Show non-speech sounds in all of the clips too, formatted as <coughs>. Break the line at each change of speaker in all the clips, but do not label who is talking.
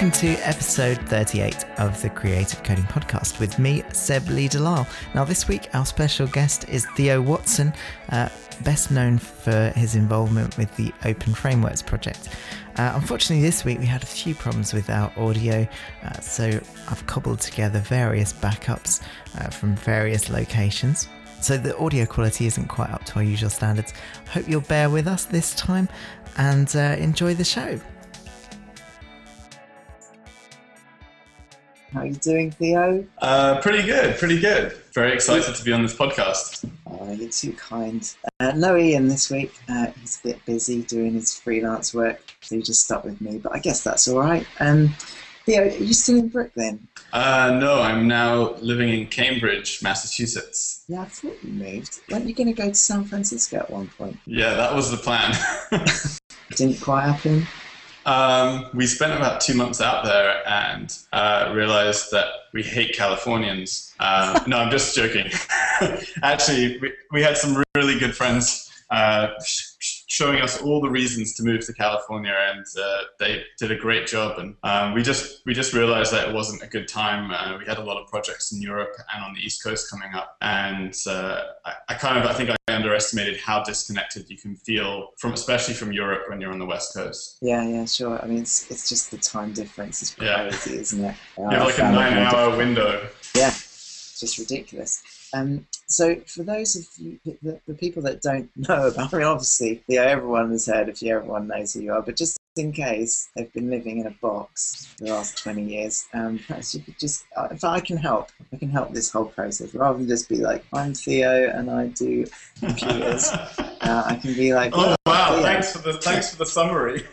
welcome to episode 38 of the Creative Coding Podcast with me, Seb Lee-Delisle. Now, this week, our special guest is Theo Watson, uh, best known for his involvement with the openFrameworks project. Uh, unfortunately, this week we had a few problems with our audio, uh, so I've cobbled together various backups uh, from various locations. So the audio quality isn't quite up to our usual standards. Hope you'll bear with us this time and uh, enjoy the show. How are you doing, Theo?
Uh, pretty good, pretty good. Very excited to be on this podcast.
Oh, you're too kind. Uh, no Ian this week. Uh, he's a bit busy doing his freelance work, so he just stuck with me. But I guess that's all right. Um, Theo, are you still in Brooklyn?
Uh, no, I'm now living in Cambridge, Massachusetts.
Yeah, I thought you moved. Weren't you going to go to San Francisco at one point?
Yeah, that was the plan. <laughs>
Didn't quite happen.
Um, we spent about two months out there and uh, realized that we hate Californians. Uh, no, I'm just joking. <laughs> Actually, we, we had some really good friends uh, showing us all the reasons to move to California, and uh, they did a great job. And um, we just we just realized that it wasn't a good time. Uh, we had a lot of projects in Europe and on the East Coast coming up, and uh, I, I, kind of I think I underestimated how disconnected you can feel from, especially from Europe when you're on the West Coast.
Yeah, yeah, sure. I mean, it's, it's just the time difference is crazy, yeah. isn't it?
you have like a nine-hour window.
Yeah, it's just ridiculous. Um, so, for those of you, the, the, people that don't <laughs> know about, I mean, obviously, yeah, everyone has heard of you, everyone knows who you are, but just in case they've been living in a box for the last 20 years, um, perhaps you could just, uh, if I can help, I can help this whole process rather than just be like, I'm Theo and I do computers. <laughs> uh, I can be like,
oh, wow, Theo. thanks for the thanks for the summary.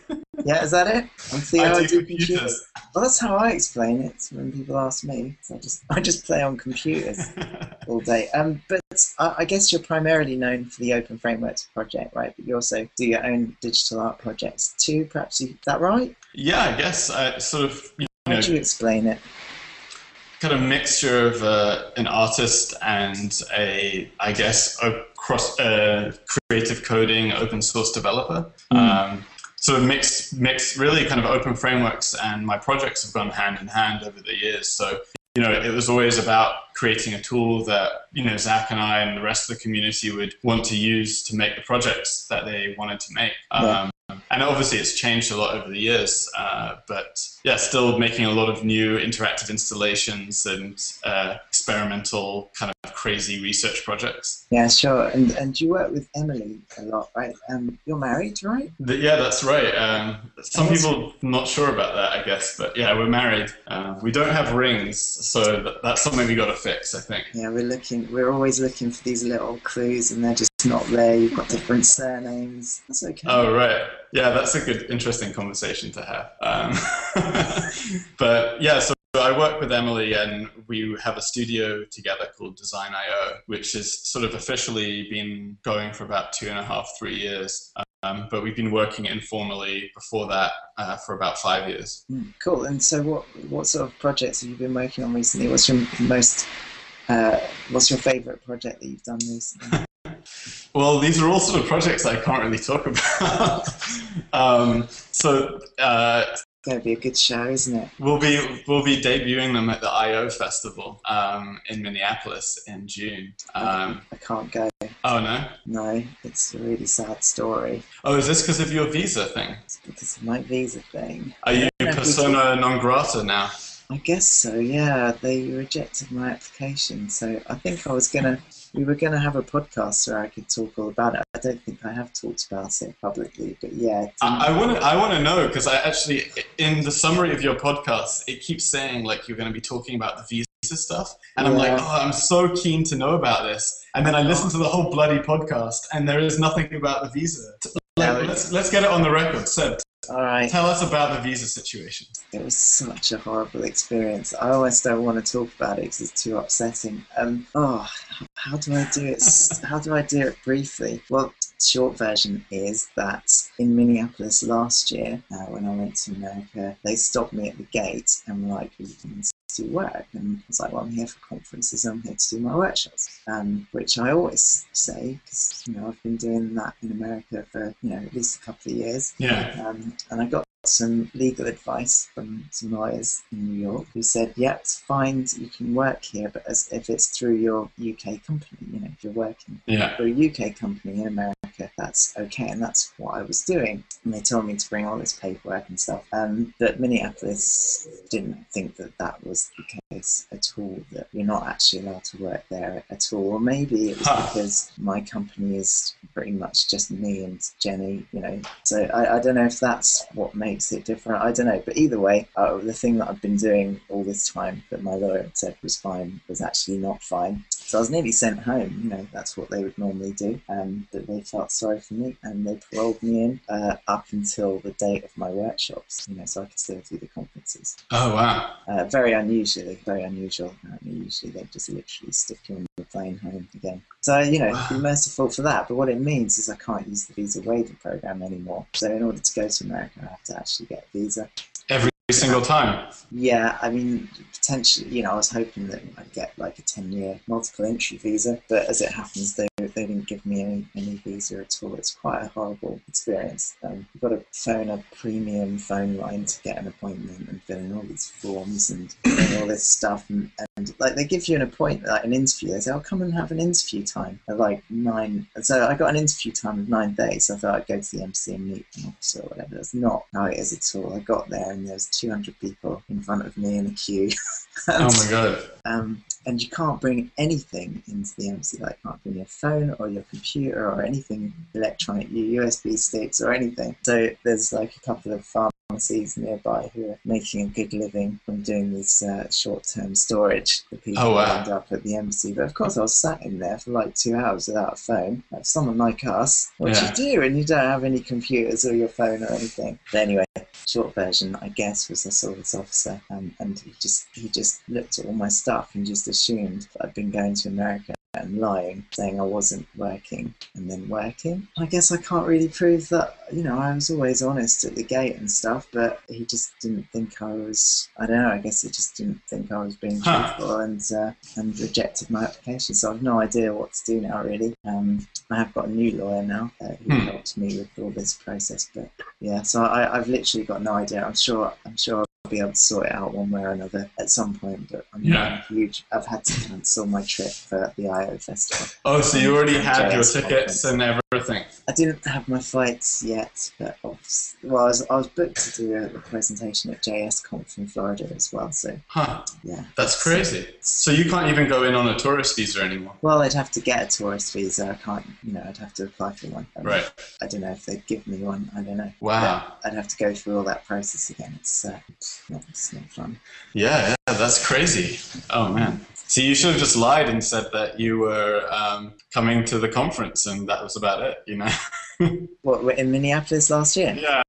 yeah, is that it?
I'm Theo. I do, I do computers. computers.
Well, that's how I explain it when people ask me. So I just I just play on computers <laughs> all day. Um, but I guess you're primarily known for the openFrameworks project, right? But you also do your own digital art projects too. Perhaps you, is that right?
Yeah, I guess I sort of. You
How know, do you explain it?
Kind of mixture of uh, an artist and a, I guess, a cross uh, creative coding open source developer. Mm. Um, sort of mixed, mixed, really kind of openFrameworks, and my projects have gone hand in hand over the years. So you know, it was always about creating a tool that, you know, Zach and I and the rest of the community would want to use to make the projects that they wanted to make. Um, and obviously it's changed a lot over the years, uh, but yeah, still making a lot of new interactive installations and uh, experimental kind of crazy research projects.
Yeah, sure. And and you work with Emily a lot, right? Um, you're married, right?
The, yeah, that's right. Um, some people not sure about that, I guess, but yeah, we're married. Uh, we don't have rings, so that, that's something we got to fix, I think.
Yeah, we're looking. We're always looking for these little clues, and they're just not there. You've got different surnames. That's okay.
Oh right, yeah, that's a good, interesting conversation to have. Um, <laughs> but yeah, so I work with Emily, and we have a studio together called Design I/O, which has sort of officially been going for about two and a half, three years. Um, but we've been working informally before that uh, for about five years.
Mm, cool. And so, what what sort of projects have you been working on recently? What's your most uh, what's your favourite project that you've done recently? <laughs>
Well, these are all sort of projects I can't really talk about. <laughs> um, so uh,
to be a good show, isn't it?
We'll be we'll be debuting them at the Eyeo Festival um, in Minneapolis in June. Um,
I can't go.
Oh no!
No, it's a really sad story.
Oh, is this because of your visa thing?
It's because of my visa thing.
Are you persona non grata now?
I guess so. Yeah, they rejected my application, so I think I was gonna we were going to have a podcast where I could talk all about it. I don't think I have talked about it publicly, but yeah.
I want to. I want to know because I actually, in the summary of your podcast, it keeps saying like you're going to be talking about the visa stuff, and yeah. I'm like, oh, I'm so keen to know about this. And then I listen to the whole bloody podcast, and there is nothing about the visa. Like, let's let's get it on the record. So
all right.
Tell us about the visa situation.
It was such a horrible experience. I almost don't want to talk about it because it's too upsetting. Um, oh, how do I do it? <laughs> how do I do it briefly? Well, short version is that in Minneapolis last year, uh, when I went to America, they stopped me at the gate and were like, "You can do work. And I was like, well, I'm here for conferences, I'm here to do my workshops, um, which I always say, because, you know, I've been doing that in America for, you know, at least a couple of years.
Yeah.
Um, and I got some legal advice from some lawyers in New York who said, yeah, it's fine, you can work here, but as if it's through your UK company, you know, if you're working
Yeah.
for a UK company in America, that's okay. And that's what I was doing. And they told me to bring all this paperwork and stuff. Um, but Minneapolis didn't think that that was the case at all, that you're not actually allowed to work there at all. Or maybe it was
Huh.
because my company is pretty much just me and Jenny, you know. So I, I don't know if that's what makes it different. I don't know. But either way, uh, the thing that I've been doing all this time that my lawyer said was fine was actually not fine. So I was nearly sent home. You know, that's what they would normally do. Um, but they felt sorry for me and they paroled me in uh, up until the date of my workshops. You know, so I could still do the conferences.
Oh wow.
Uh, very unusually, very unusual. Um, usually they just literally stick you on the plane home again. So you know, be merciful for that. But what it means is I can't use the visa waiver program anymore. So in order to go to America, I have to actually get a visa.
Every single time.
Yeah, I mean, potentially, you know, I was hoping that I'd get like a 10 year multiple entry visa, but as it happens, they, they didn't give me any, any visa at all. It's quite a horrible experience. Um, you've got to phone a premium phone line to get an appointment and fill in all these forms and <coughs> all this stuff. And, and like they give you an appointment, like an interview. They say, "Oh, come and have an interview time at like nine." And so I got an interview time of nine days. So I thought I'd go to the embassy and meet an officer or whatever. That's not how it is at all. I got there and there was 200 people in front of me in a queue.
Oh my <laughs> god.
um, and you can't bring anything into the embassy. like you can't bring your phone or your computer or anything electronic, your USB sticks or anything. So there's like a couple of pharmacies nearby who are making a good living from doing this uh, short-term storage for people
Oh, wow.
lined up at the embassy. But of course, I was sat in there for like two hours without a phone. Like someone like us, what
Yeah.
do you do? And you don't have any computers or your phone or anything. But anyway, short version, I guess, was I saw this officer, um, and he just he just looked at all my stuff and just assumed that I'd been going to America and lying, saying I wasn't working and then working. I guess I can't really prove that. You know, I was always honest at the gate and stuff, but he just didn't think I was. I don't know. I guess he just didn't think I was being
Huh.
truthful and uh, and rejected my application. So I've no idea what to do now. Really, um, I have got a new lawyer now uh, who
Hmm.
helps me with all this process, but yeah, so I, I've literally got no idea. I'm sure I'm sure be able to sort it out one way or another at some point. But I'm
Yeah.
huge. I've had to cancel my trip for the Eyeo festival.
Oh, so you already had your tickets and everything.
I didn't have my flights yet, but obs- well, I was, I was booked to do a, a presentation at JS Conf in Florida as well. So
Huh.
yeah,
That's crazy. So you can't even go in on a tourist visa anymore.
well, I'd have to get a tourist visa. I can't, you know, I'd have to apply for one. Um,
Right.
I don't know if they'd give me one. I don't know.
Wow.
I'd have to go through all that process again. It's, uh, it's not, it's not fun.
Yeah, yeah, that's crazy. Oh man. So you should have just lied and said that you were um, coming to the conference and that was about it, you know? <laughs>
What, we're in Minneapolis last year?
yeah.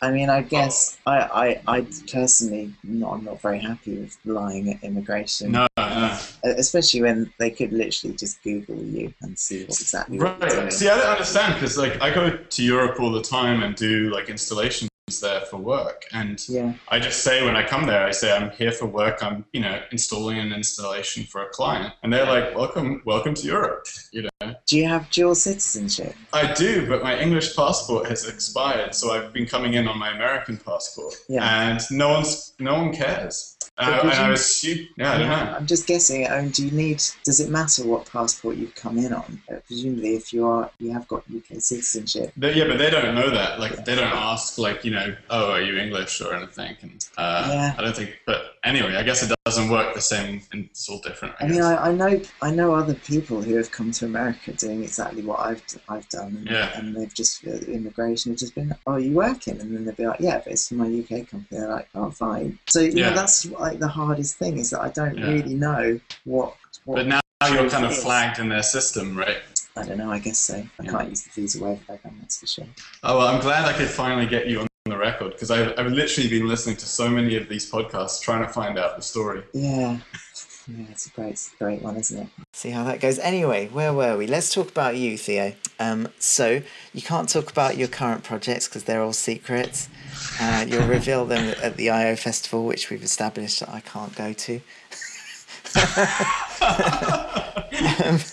I mean, I guess I, I, I personally, not, I'm not very happy with lying at immigration,
No, no.
especially when they could literally just Google you and see what exactly what you're doing.
Right. See, I don't understand because like I go to Europe all the time and do like installations there for work, and
Yeah,
I just say when I come there, I say I'm here for work. I'm you know installing an installation for a client, and they're like, "Welcome, welcome to Europe." You know,
do you have dual citizenship?
I do, but my English passport has expired, so I've been coming in on my American passport,
Yeah.
and no one's no one cares. I, I assume. Yeah, I don't know.
I'm just guessing. Um, do you need? Does it matter what passport you've come in on? Uh, presumably, if you are, you have got UK citizenship.
They, yeah, but they don't know that. Like, they don't ask, like, you know, oh, are you English or anything? And uh,
Yeah.
I don't think. But anyway, I guess it doesn't work the same, and it's all different. I,
I mean, I, I know I know other people who have come to America doing exactly what I've I've done, and,
Yeah.
and they've just uh, immigration have just been, oh, are you working? And then they'll be like, yeah, but it's for my UK company. They're like, oh, fine. So you
Yeah.
know, that's like the hardest thing is that I don't
Yeah.
really know what. what
but now you're kind of flagged in their system, right?
I don't know. I guess so. I
Yeah.
can't use the visa waiver program. That's for sure.
Oh well, I'm glad I could finally get you on the record because I've, I've literally been listening to so many of these podcasts trying to find out the story.
Yeah.
Yeah, it's a great, great one, isn't it?
See how that goes. Anyway, where were we? Let's talk about you, Theo. Um, so you can't talk about your current projects because they're all secrets. Uh, you'll reveal them at the Eyeo festival, which we've established that I can't go to. <laughs>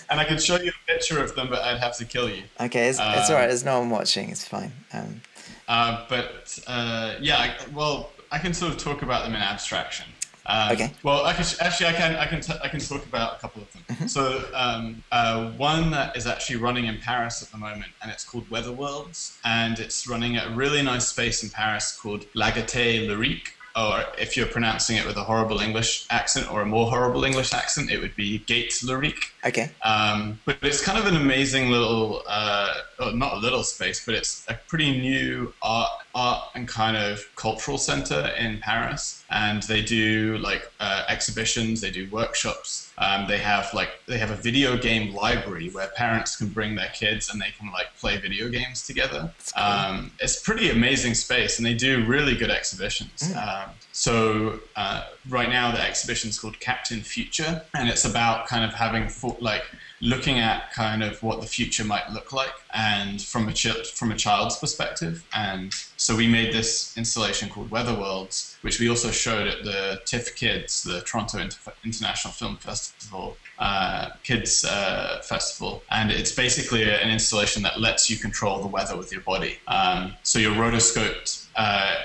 and I could show you a picture of them, but I'd have to kill you.
Okay, it's, it's all right. There's no one watching. It's fine. Um,
uh, but uh, yeah, I, well, I can sort of talk about them in abstraction. Um,
okay.
Well, I can, actually, I can, I can, t- I can talk about a couple of them. Mm-hmm. So, um, uh, one that is actually running in Paris at the moment, and it's called Weather Worlds, and it's running at a really nice space in Paris called La Gaîté Lyrique, or if you're pronouncing it with a horrible English accent or a more horrible English accent, it would be Gate Lyrique.
Okay.
Um, but it's kind of an amazing little, uh, not a little space, but it's a pretty new art, art and kind of cultural center in Paris. And they do like uh, exhibitions, they do workshops. Um, they have like they have a video game library where parents can bring their kids and they can like play video games together. Cool. Um, it's pretty amazing space, and they do really good exhibitions. Mm. Um, so uh, right now the exhibition is called Captain Future, and it's about kind of having like looking at kind of what the future might look like and from a ch- from a child's perspective. And so we made this installation called Weather Worlds which we also showed at the TIFF Kids the Toronto Inter- International Film Festival uh, Kids uh, Festival. And it's basically an installation that lets you control the weather with your body. Um, so you're rotoscoped uh,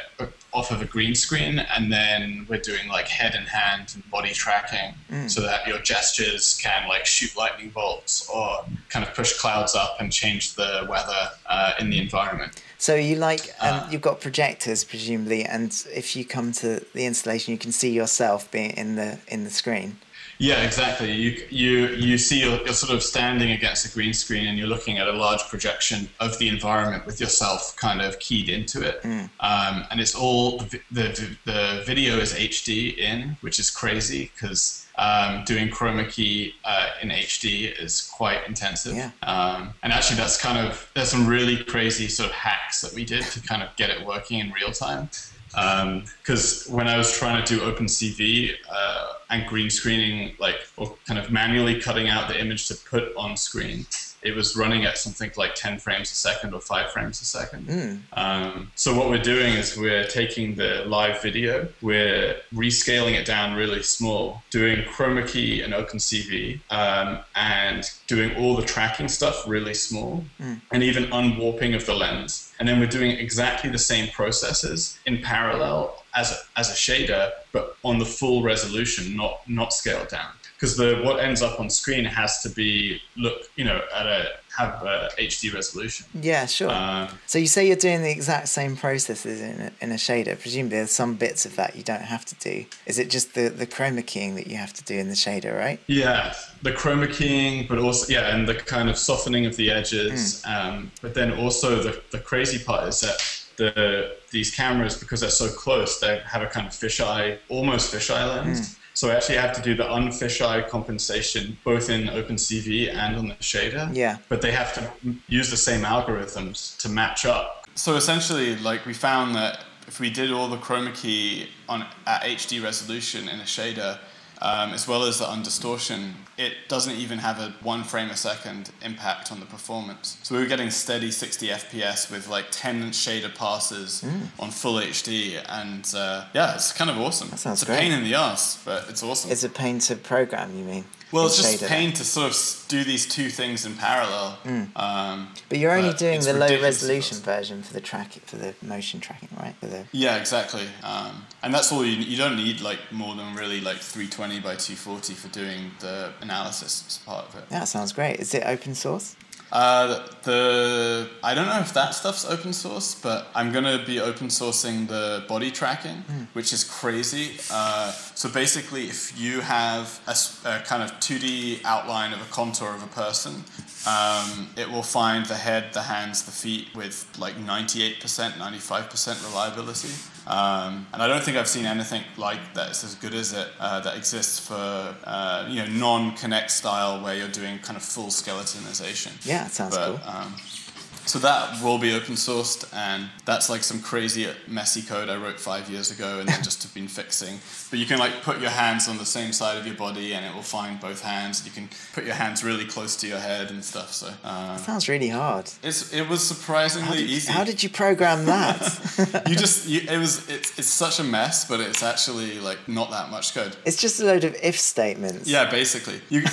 off of a green screen, and then we're doing like head and hand and body tracking, mm. so that your gestures can like shoot lightning bolts or kind of push clouds up and change the weather uh, in the environment.
So you like um, uh, you've got projectors presumably, and if you come to the installation, you can see yourself being in the in the screen.
Yeah, exactly. You you you see you're, you're, sort of standing against a green screen and you're looking at a large projection of the environment with yourself kind of keyed into it, mm. um, and it's all the, the, the video is HD in, which is crazy because. Um, doing chroma key uh, in HD is quite intensive.
Yeah.
Um, and actually, that's kind of there's some really crazy sort of hacks that we did to kind of get it working in real time. Because um, when I was trying to do OpenCV uh, and green screening, like, or kind of manually cutting out the image to put on screen, it was running at something like 10 frames a second or 5 frames a second. Mm. Um, so, what we're doing is we're taking the live video, we're rescaling it down really small, doing chroma key and OpenCV, um, and doing all the tracking stuff really small, mm. and even unwarping of the lens. And then we're doing exactly the same processes in parallel as a, as a shader, but on the full resolution, not not scaled down because the what ends up on screen has to be look you know at a have a HD resolution.
Yeah, sure. Um, so you say you're doing the exact same processes in a, in a shader. Presumably, there's some bits of that you don't have to do. Is it just the the chroma keying that you have to do in the shader, right?
Yeah, the chroma keying, but also yeah, and the kind of softening of the edges. Mm. Um, but then also the the crazy part is that the these cameras because they're so close, they have a kind of fisheye, almost fisheye lens. Mm. So I actually have to do the unfisheye compensation both in OpenCV and on the shader.
Yeah.
But they have to use the same algorithms to match up. So essentially, like we found that if we did all the chroma key on at HD resolution in a shader, um, as well as the undistortion, it doesn't even have a one frame a second impact on the performance. So we were getting steady 60 FPS with like 10 shader passes mm. on full HD, and uh, yeah, it's kind of awesome.
That sounds
it's
great.
a pain in the ass, but it's awesome.
It's a pain to program, you mean?
Well, it's just pain to sort of do these two things in parallel.
Mm. Um, but you're only but doing the low resolution version for the track for the motion tracking, right? For the
yeah, exactly. Um, and that's all you you don't need like more than really like 320 by 240 for doing the analysis part of it.
Yeah, sounds great. Is it open source?
Uh, the I don't know if that stuff's open source, but I'm gonna be open sourcing the body tracking, mm. which is crazy. Uh, so basically, if you have a, a, kind of 2D outline of a contour of a person, um, it will find the head, the hands, the feet with like 98%, 95% reliability. Um, and I don't think I've seen anything like that's as good as it uh, that exists for uh, you know non-Kinect style where you're doing kind of full skeletonization.
Yeah, it sounds but, cool.
Um, so that will be open sourced, and that's like some crazy messy code I wrote five years ago, and then just have been fixing. But you can like put your hands on the same side of your body, and it will find both hands. You can put your hands really close to your head and stuff. So uh,
Sounds really hard.
it's it was surprisingly
How did,
easy.
how did you program that? <laughs>
you just you, it was it's it's such a mess, but it's actually like not that much code.
it's just a load of if statements.
Yeah, basically. You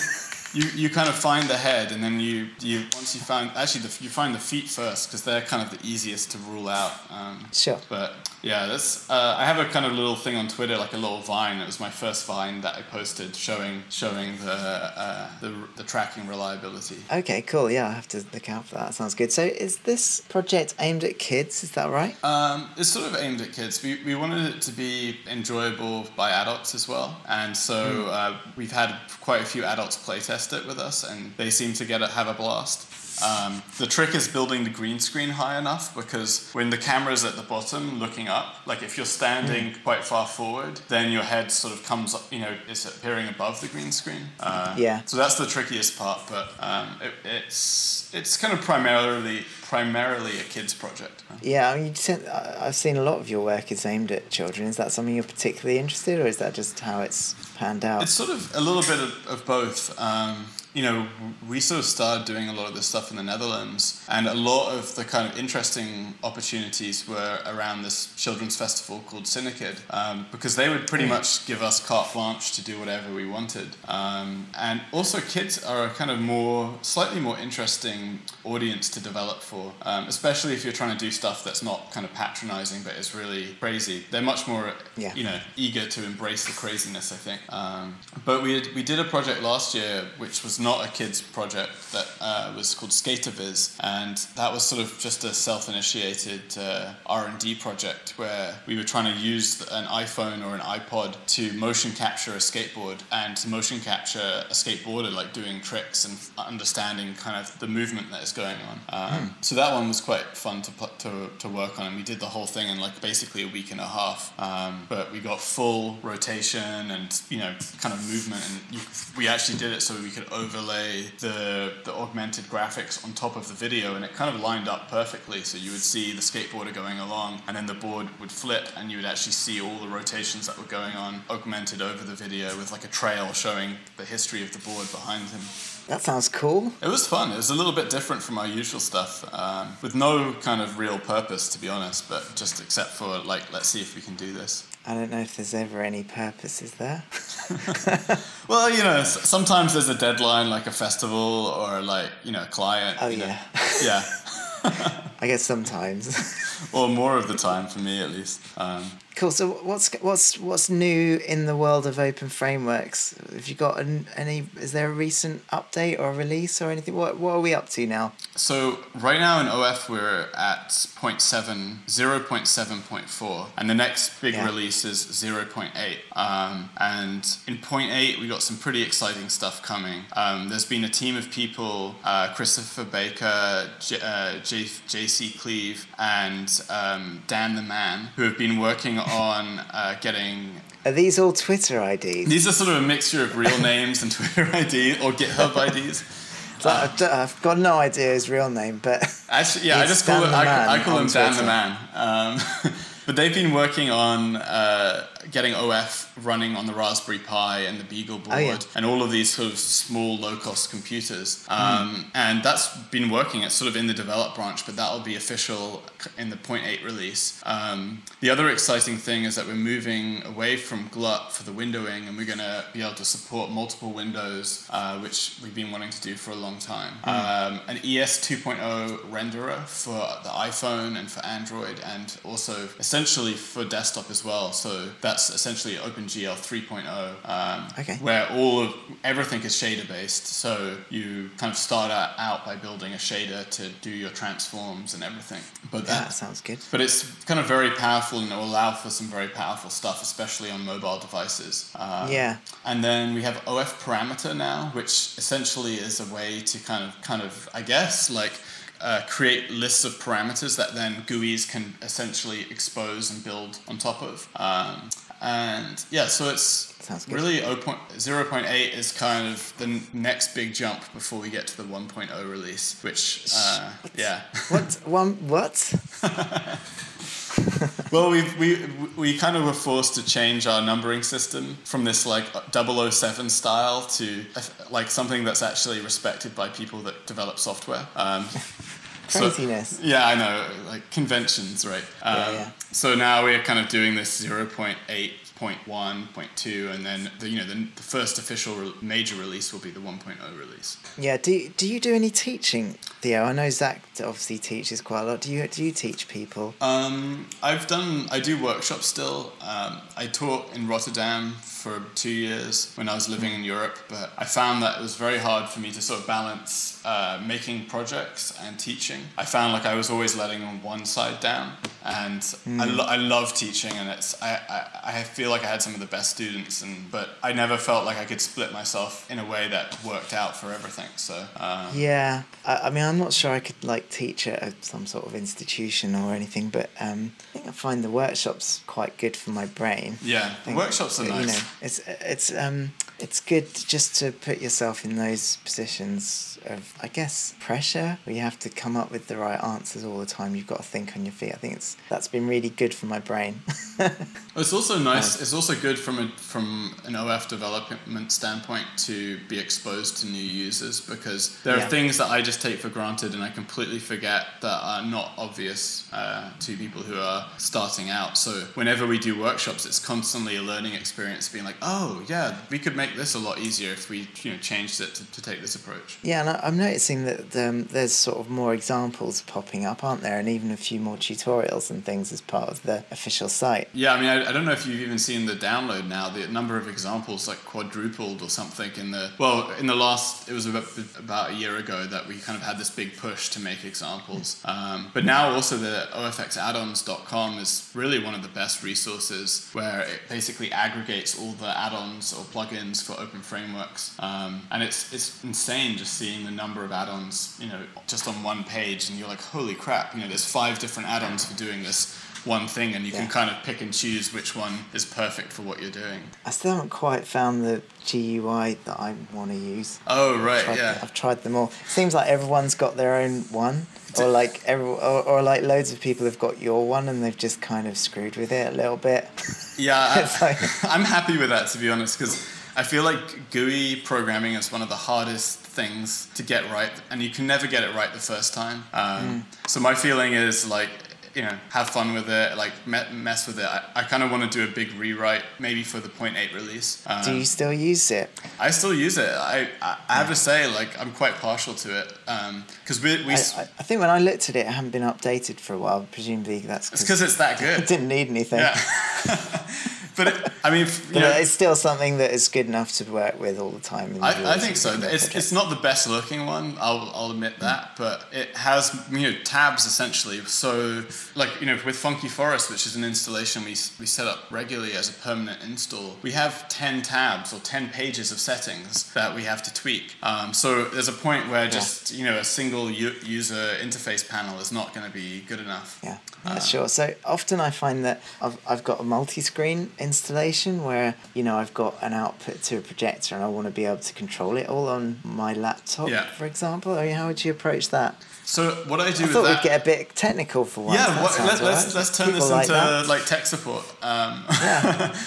you, you kind of find the head, and then you, you once you find actually the, you find the feet first because they're kind of the easiest to rule out. Um,
Sure.
But yeah, that's uh, I have a kind of little thing on Twitter, like a little vine. It was my first vine that I posted showing showing the uh, the, the tracking reliability.
Okay, cool. Yeah, I have to look out for that. Sounds good. So, is this project aimed at kids? Is that right?
Um, it's sort of aimed at kids. We, we wanted it to be enjoyable by adults as well, and so uh, we've had quite a few adults playtest it with us, and they seem to get it, have a blast. Um, the trick is building the green screen high enough because when the camera's at the bottom looking up, like if you're standing quite far forward, then your head sort of comes up, you know, is appearing above the green screen. Uh,
Yeah.
So that's the trickiest part, but um, it, it's it's kind of primarily primarily a kids project.
Yeah, I mean, I- I've seen a lot of your work is aimed at children. Is that something you're particularly interested, or is that just how it's panned out?
It's sort of a little bit of, of both. Um, you know, we sort of started doing a lot of this stuff in the Netherlands, and a lot of the kind of interesting opportunities were around this children's festival called Cinekid, um, because they would pretty much give us carte blanche to do whatever we wanted. Um, and also, kids are a kind of more, slightly more interesting audience to develop for, um, especially if you're trying to do stuff that's not kind of patronizing but is really crazy. They're much more,
Yeah.
you know, eager to embrace the craziness, I think. Um, but we, had, we did a project last year which was not a kids project that uh, was called Skaterviz, and that was sort of just a self-initiated uh, R&D project where we were trying to use an iPhone or an iPod to motion capture a skateboard and to motion capture a skateboarder like doing tricks and understanding kind of the movement that is going on. Um, So that one was quite fun to, put, to to work on, and we did the whole thing in like basically a week and a half. Um, but we got full rotation and you know kind of movement, and you, we actually did it so we could overlay the the augmented graphics on top of the video, and it kind of lined up perfectly. So you would see the skateboarder going along, and then the board would flip, and you would actually see all the rotations that were going on augmented over the video with like a trail showing the history of the board behind him.
that sounds cool.
It was fun. It was a little bit different from our usual stuff, um, with no kind of real purpose, to be honest, but just except for like, let's see if we can do this.
I don't know if there's ever any purpose, is there? <laughs>
Well, you know, sometimes there's a deadline, like a festival or like you know, a client.
Oh,
you know.
yeah. <laughs>
yeah, <laughs>
I guess sometimes.
or more of the time for me at least. Um,
cool. So, what's what's what's new in the world of openFrameworks? Have you got an, any? Is there a recent update or release or anything? What what are we up to now?
So right now in OF we're at 0.7, 0.7.4, and the next big
Yeah.
release is 0.8. Um, and in 0.8 we got some pretty exciting stuff coming. Um, there's been a team of people, uh, Christopher Baker, J- uh, J- JV Cleave, and um, Dan the Man, who have been working on uh, getting
Are these all Twitter IDs?
these are sort of a mixture of real names and Twitter <laughs> ID or GitHub IDs. <laughs>
I've got no idea his real name, but <laughs>
Actually, yeah, I just call
Dan
it.
the
I, I call him Dan the Man. Um, but they've been working on uh, getting OF running on the Raspberry Pi and the BeagleBoard
Oh, yeah.
and all of these sort of small, low-cost computers. Um, And that's been working. It's sort of in the develop branch, but that'll be official in the 0.8 release. Um, the other exciting thing is that we're moving away from GLUT for the windowing, and we're going to be able to support multiple windows, uh, which we've been wanting to do for a long time. Um, an ES 2.0 renderer for the iPhone and for Android, and also essentially for desktop as well. So that's essentially OpenGL 3.0, um,
Okay.
where all of everything is shader based. So you kind of start out, by building a shader to do your transforms and everything. But
yeah,
that
that sounds good.
but it's kind of very powerful and it will allow for some very powerful stuff, especially on mobile devices. Um,
Yeah.
And then we have OF parameter now, which essentially is a way to kind of, kind of, I guess, like uh, create lists of parameters that then GUIs can essentially expose and build on top of. Um, and yeah, so it's really 0.8 is kind of the n- next big jump before we get to the 1.0 release, which uh, yeah.
What one? What? <laughs> <laughs>
Well, we we we kind of were forced to change our numbering system from this like 007 style to uh, like something that's actually respected by people that develop software. Um, <laughs> so-
Craziness.
yeah, I know, like conventions, right? Um,
Yeah, yeah.
So now we're kind of doing this 0.8, 0.1, 0.2, and then the, you know the, the first official re- major release will be the 1.0 release.
Yeah. Do Do you do any teaching, Theo? I know Zach obviously teaches quite a lot. Do you Do you teach people?
Um, I've done. I do workshops still. Um, I taught in Rotterdam for two years when I was living in Europe, but I found that it was very hard for me to sort of balance uh, making projects and teaching. I found like I was always letting on one side down, and I, lo- I love teaching, and it's I, I, I feel like I had some of the best students, and but I never felt like I could split myself in a way that worked out for everything. So um,
Yeah, I, I mean, I'm not sure I could like teach at a, some sort of institution or anything, but um, I think I find the workshops quite good for my brain.
yeah,
think,
workshops are
You
nice.
know, it's it's um it's good just to put yourself in those positions of I guess pressure where you have to come up with the right answers all the time. You've got to think on your feet. I think it's that's been really good for my brain. <laughs>
It's also nice. It's also good from a from an OF development standpoint to be exposed to new users because there
Yeah.
are things that I just take for granted and I completely forget that are not obvious uh, to people who are starting out. So whenever we do workshops, it's constantly a learning experience. Being like, oh yeah, we could make this a lot easier if we you know changed it to, to take this approach.
Yeah, I'm noticing that um, there's sort of more examples popping up, aren't there? And even a few more tutorials and things as part of the official site.
Yeah, I mean, I, I don't know if you've even seen the download now. The number of examples like quadrupled or something in the well, in the last it was about, about a year ago that we kind of had this big push to make examples. Um, but now also the ofxAddons.com is really one of the best resources where it basically aggregates all the add-ons or plugins for openFrameworks, um, and it's it's insane just seeing the number of add-ons, you know, just on one page, and you're like, holy crap, you know, there's five different add-ons for doing this one thing and you can kind of pick and choose which one is perfect for what you're doing.
I still haven't quite found the GUI that I want to use.
Oh right,
Tried-
yeah.
I've tried them all. Seems like everyone's got their own one, or like every, or, or like loads of people have got your one, and they've just kind of screwed with it a little bit.
Yeah, <laughs>
like- <laughs>
I, am happy with that to be honest because I feel like GUI programming is one of the hardest things to get right, and you can never get it right the first time. Um, So my feeling is like. You know, have fun with it, like me- mess with it. I, I kind of want to do a big rewrite, maybe for the point eight release. Um,
Do you still use it?
I still use it. I, I, I have to say, like, I'm quite partial to it because we, we
I, I, think when I looked at it, it hadn't been updated for a while. Presumably that's
it's
because
because it's that <laughs>
it
good.
didn't need anything.
Yeah. <laughs> <laughs> but it, I mean, f- you
But
know,
it's still something that is good enough to work with all the time. in
I, I think so. It's, it's not the best looking one. I'll, I'll admit that, but it has you know tabs essentially. So like you know with Funky Forest, which is an installation we we set up regularly as a permanent install, we have ten tabs or ten pages of settings that we have to tweak. Um, so there's a point where just you know a single u- user interface panel is not going to be good enough.
Yeah, yeah, sure. So often I find that I've, I've got a multi-screen installation where you know I've got an output to a projector and I want to be able to control it all on my laptop,
Yeah.
for example. I mean, how would you approach that?
So what I do
I
with
thought
that,
we'd get a bit technical for once.
yeah, what, let, let's let's turn
People
this into
that.
like tech support. Um,
Yeah. <laughs>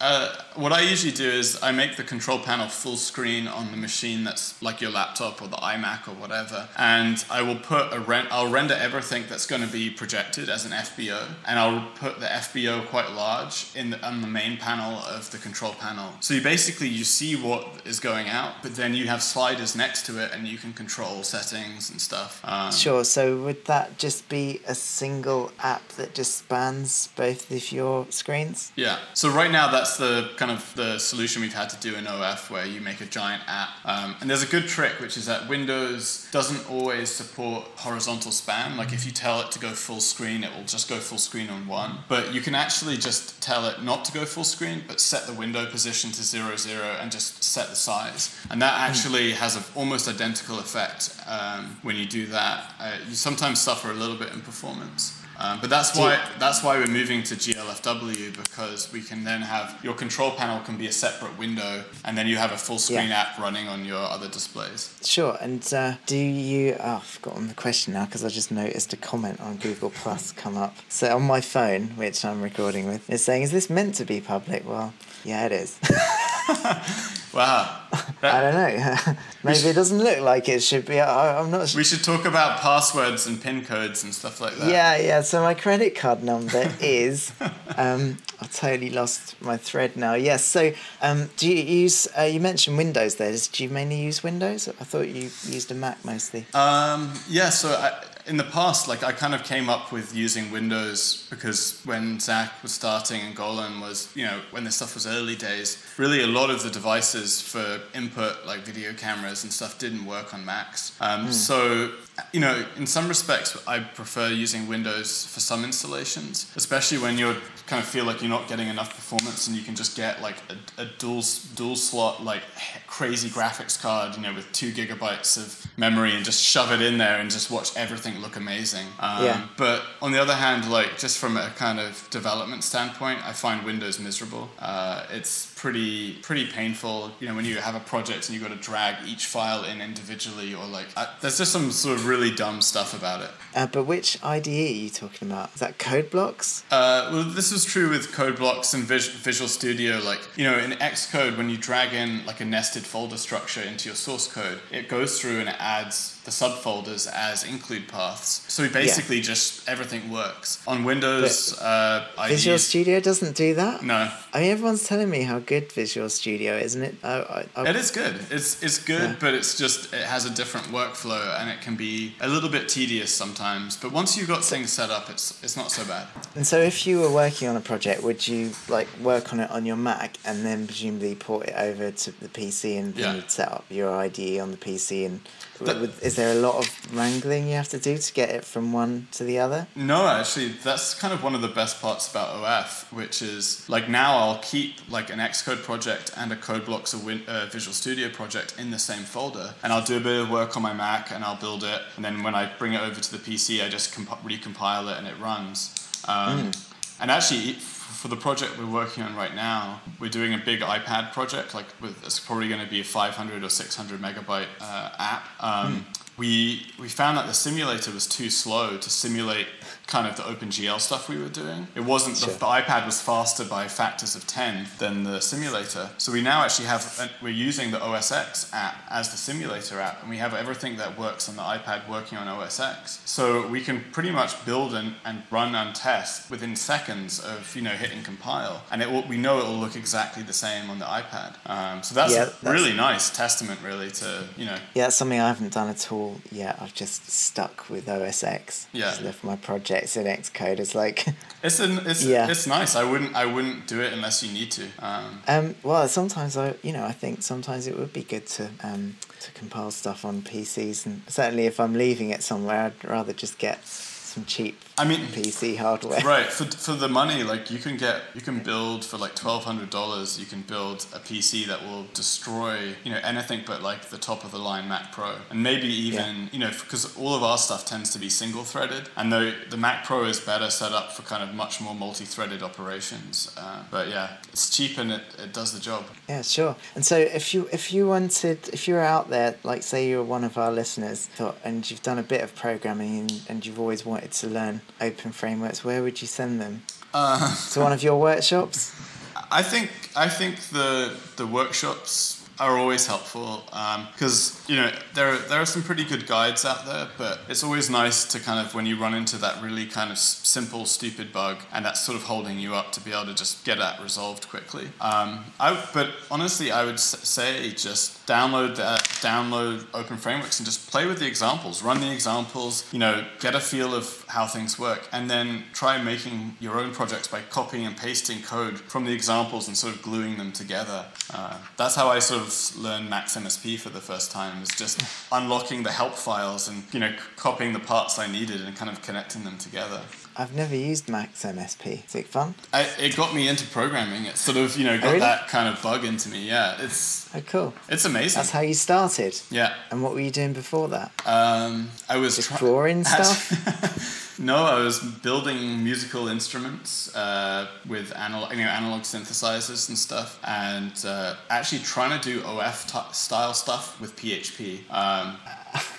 uh, what I usually do is I make the control panel full screen on the machine that's like your laptop or the iMac or whatever, and I will put a rent. I'll render everything that's going to be projected as an FBO, and I'll put the FBO quite large in the, on the main panel of the control panel. So you basically you see what is going out, but then you have sliders next to it, and you can control settings and stuff. Um,
Sure. So would that just be a single app that just spans both of your screens?
Yeah. So right now, that's the kind of the solution we've had to do in OF, where you make a giant app. Um, and there's a good trick, which is that Windows doesn't always support horizontal span. Like if you tell it to go full screen, it will just go full screen on one. But you can actually just tell it not to go full screen, but set the window position to zero zero and just set the size. And that actually has an almost identical effect um, when you do that. Uh, you sometimes suffer a little bit in performance. Um, but that's why that's why we're moving to GLFW because we can then have your control panel can be a separate window, and then you have a full screen
Yeah.
app running on your other displays.
Sure. And uh, do you? Oh, I've forgotten the question now because I just noticed a comment on Google Plus come up. So on my phone, which I'm recording with, it's saying, "Is this meant to be public?" Well, yeah, it is. <laughs>
Wow.
I don't know. <laughs> Maybe it doesn't look like it should be. I, I'm not sure.
We should talk about passwords and pin codes and stuff like that.
Yeah, yeah. So my credit card number <laughs> is. Um, I've totally lost my thread now. Yes. So, um, do you use? Uh, you mentioned Windows there. Do you mainly use Windows? I thought you used a Mac mostly.
Um, yeah, so I, in the past, like I kind of came up with using Windows because when Zach was starting and Golan was, you know, when this stuff was early days, really a lot of the devices for input, like video cameras and stuff, didn't work on Macs. Um, So, you know, in some respects, I prefer using Windows for some installations, especially when you kind of feel like you're not getting enough performance and you can just get like a, a dual dual slot like crazy graphics card, you know, with two gigabytes of memory and just shove it in there and just watch everything look amazing. Um,
Yeah.
But on the other hand, like just from a kind of development standpoint, I find Windows miserable. Uh, it's pretty pretty painful. You know, when you have a project and you've got to drag each file in individually, or like uh, there's just some sort of really dumb stuff about it.
Uh, but which IDE are you talking about? Is that Code Blocks?
Uh, well, this is true with code blocks and Vis- Visual Studio. Like, you know, in Xcode, when you drag in like a nested folder structure into your source code, it goes through and it adds the subfolders as include paths. So basically, just everything works. On Windows, uh,
Visual
IDEs,
Studio doesn't do that.
no,
I mean, everyone's telling me how good Visual Studio isn't it. I, I, I,
It is good. It's it's good,
Yeah.
but it's just it has a different workflow and it can be a little bit tedious sometimes. But once you've got things set up, it's it's not so bad.
And so, if you were working on a project, would you like work on it on your Mac and then presumably port it over to the PC and then
Yeah.
you'd set up your IDE on the PC? And Would, is there a lot of wrangling you have to do to get it from one to the other?
No, actually, that's kind of one of the best parts about OF, which is like now I'll keep like an Xcode project and a CodeBlocks or Win- uh, Visual Studio project in the same folder, and I'll do a bit of work on my Mac and I'll build it, and then when I bring it over to the PC, I just comp- recompile it and it runs. Um, And actually, for the project we're working on right now, we're doing a big iPad project. Like, with, it's probably going to be a 500 or 600 megabyte uh, app. Um, We we found that the simulator was too slow to simulate kind of the OpenGL stuff we were doing. It wasn't
Sure.
the, the iPad was faster by factors of 10 than the simulator. So we now actually have an, we're using the OS X app as the simulator app, and we have everything that works on the iPad working on OS X. So we can pretty much build and, and run and test within seconds of you know hitting compile, and it will, we know it will look exactly the same on the iPad. Um, so that's,
Yeah, that's-
really nice testament, really, to you know
Yeah, that's something I haven't done at all yet. I've just stuck with OS X.
Yeah.
Just left my projects in Xcode. It's like, <laughs>
It's an, it's
Yeah.
it's nice. I wouldn't I wouldn't do it unless you need to. Um,
um, well, sometimes I, you know, I think sometimes it would be good to um, to compile stuff on PCs, and certainly if I'm leaving it somewhere, I'd rather just get some cheap
I mean,
PC hardware. <laughs>
right for for the money, like you can get you can build for like twelve hundred dollars. You can build a PC that will destroy you know anything but like the top of the line Mac Pro, and maybe even you know because all of our stuff tends to be single threaded, and the the Mac Pro is better set up for kind of much more multi threaded operations. Uh, but yeah, it's cheap and it, it does the job.
Yeah, sure. And so if you if you wanted if you were out there, like say you're one of our listeners, thought, and you've done a bit of programming and, and you've always wanted to learn openFrameworks, where would you send them?
Uh,
To one of your workshops? <laughs>
I think I think the the workshops are always helpful because you know there are, there are some pretty good guides out there, but it's always nice to kind of when you run into that really kind of s- simple stupid bug and that's sort of holding you up to be able to just get that resolved quickly. Um, I but honestly, I would say just download that download openFrameworks and just play with the examples, run the examples, you know, get a feel of how things work, and then try making your own projects by copying and pasting code from the examples and sort of gluing them together. Uh, that's how I sort of learned Max MSP for the first time, was just unlocking the help files and you know copying the parts I needed and kind of connecting them together.
I've never used Max MSP. Is it fun?
I, it got me into programming. It sort of you know got
really?
that kind of bug into me. Yeah, it's
Oh, cool.
it's amazing.
That's how you started.
yeah.
And what were you doing before that?
Um, I was
Just
try-
drawing <laughs> stuff? <laughs>
No, I was building musical instruments uh, with analog, you know, analog synthesizers and stuff, and uh, actually trying to do OF t- style stuff with PHP. Um, <laughs>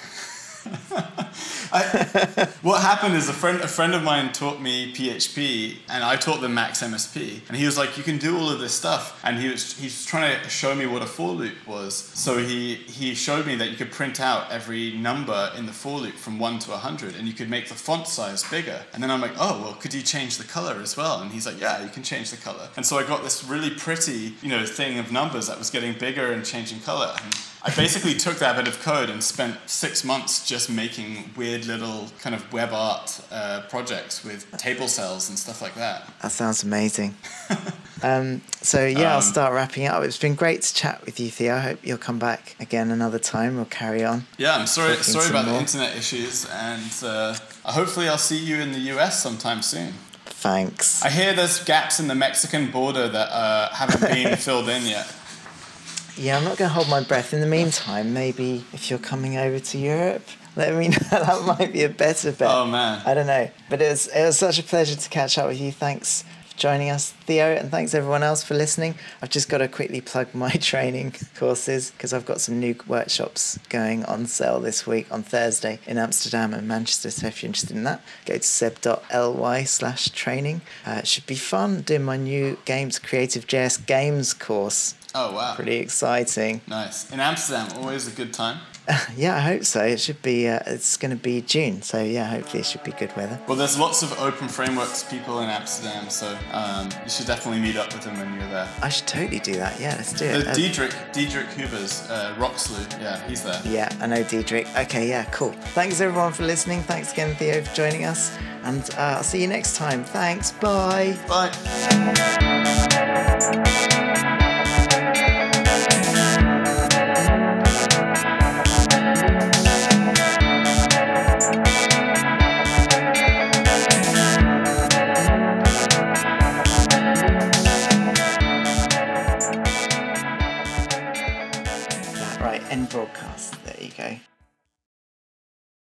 <laughs> I, what happened is a friend a friend of mine taught me PHP and I taught them Max MSP and he was like you can do all of this stuff. And he was he's trying to show me what a for loop was. So he he showed me that you could print out every number in the for loop from 1 to 100 and you could make the font size bigger. And then I'm like oh well could you change the color as well? And he's like yeah you can change the color. And so I got this really pretty you know thing of numbers that was getting bigger and changing color. And I basically took that bit of code and spent six months just making weird little kind of web art uh, projects with table cells and stuff like that.
That sounds amazing. <laughs> um, so yeah, I'll
Um,
start wrapping up. It's been great to chat with you, Theo. I hope you'll come back again another time. We'll carry on.
Yeah, I'm sorry. Sorry about the internet issues, and uh, hopefully I'll see you in the US sometime soon.
Thanks.
I hear there's gaps in the Mexican border that uh, haven't been <laughs> filled in yet.
Yeah, I'm not going to hold my breath. In the meantime, maybe if you're coming over to Europe, let me know. <laughs> that might be a better bet.
Oh man.
I don't know. But it was, it was such a pleasure to catch up with you. Thanks for joining us, Theo, and thanks everyone else for listening. I've just got to quickly plug my <laughs> training courses because I've got some new workshops going on sale this week on Thursday in Amsterdam and Manchester. So if you're interested in that, go to seb.ly slash training. Uh, it should be fun doing my new Games Creative JS Games course.
Oh wow.
Pretty exciting.
Nice. In Amsterdam, always a good time. <laughs>
Yeah, I hope so. It should be. Uh, it's going to be June, so yeah, hopefully it should be good weather.
Well, there's lots of openFrameworks people in Amsterdam, so um, you should definitely meet up with them when you're there.
I should totally do that. Yeah, let's do it.
Uh, Diederick, Diederick Huijbers, uh, yeah, he's there.
yeah, I know Diederick. Okay, yeah, cool. Thanks everyone for listening. Thanks again, Theo, for joining us, and uh, I'll see you next time. Thanks. Bye.
Bye.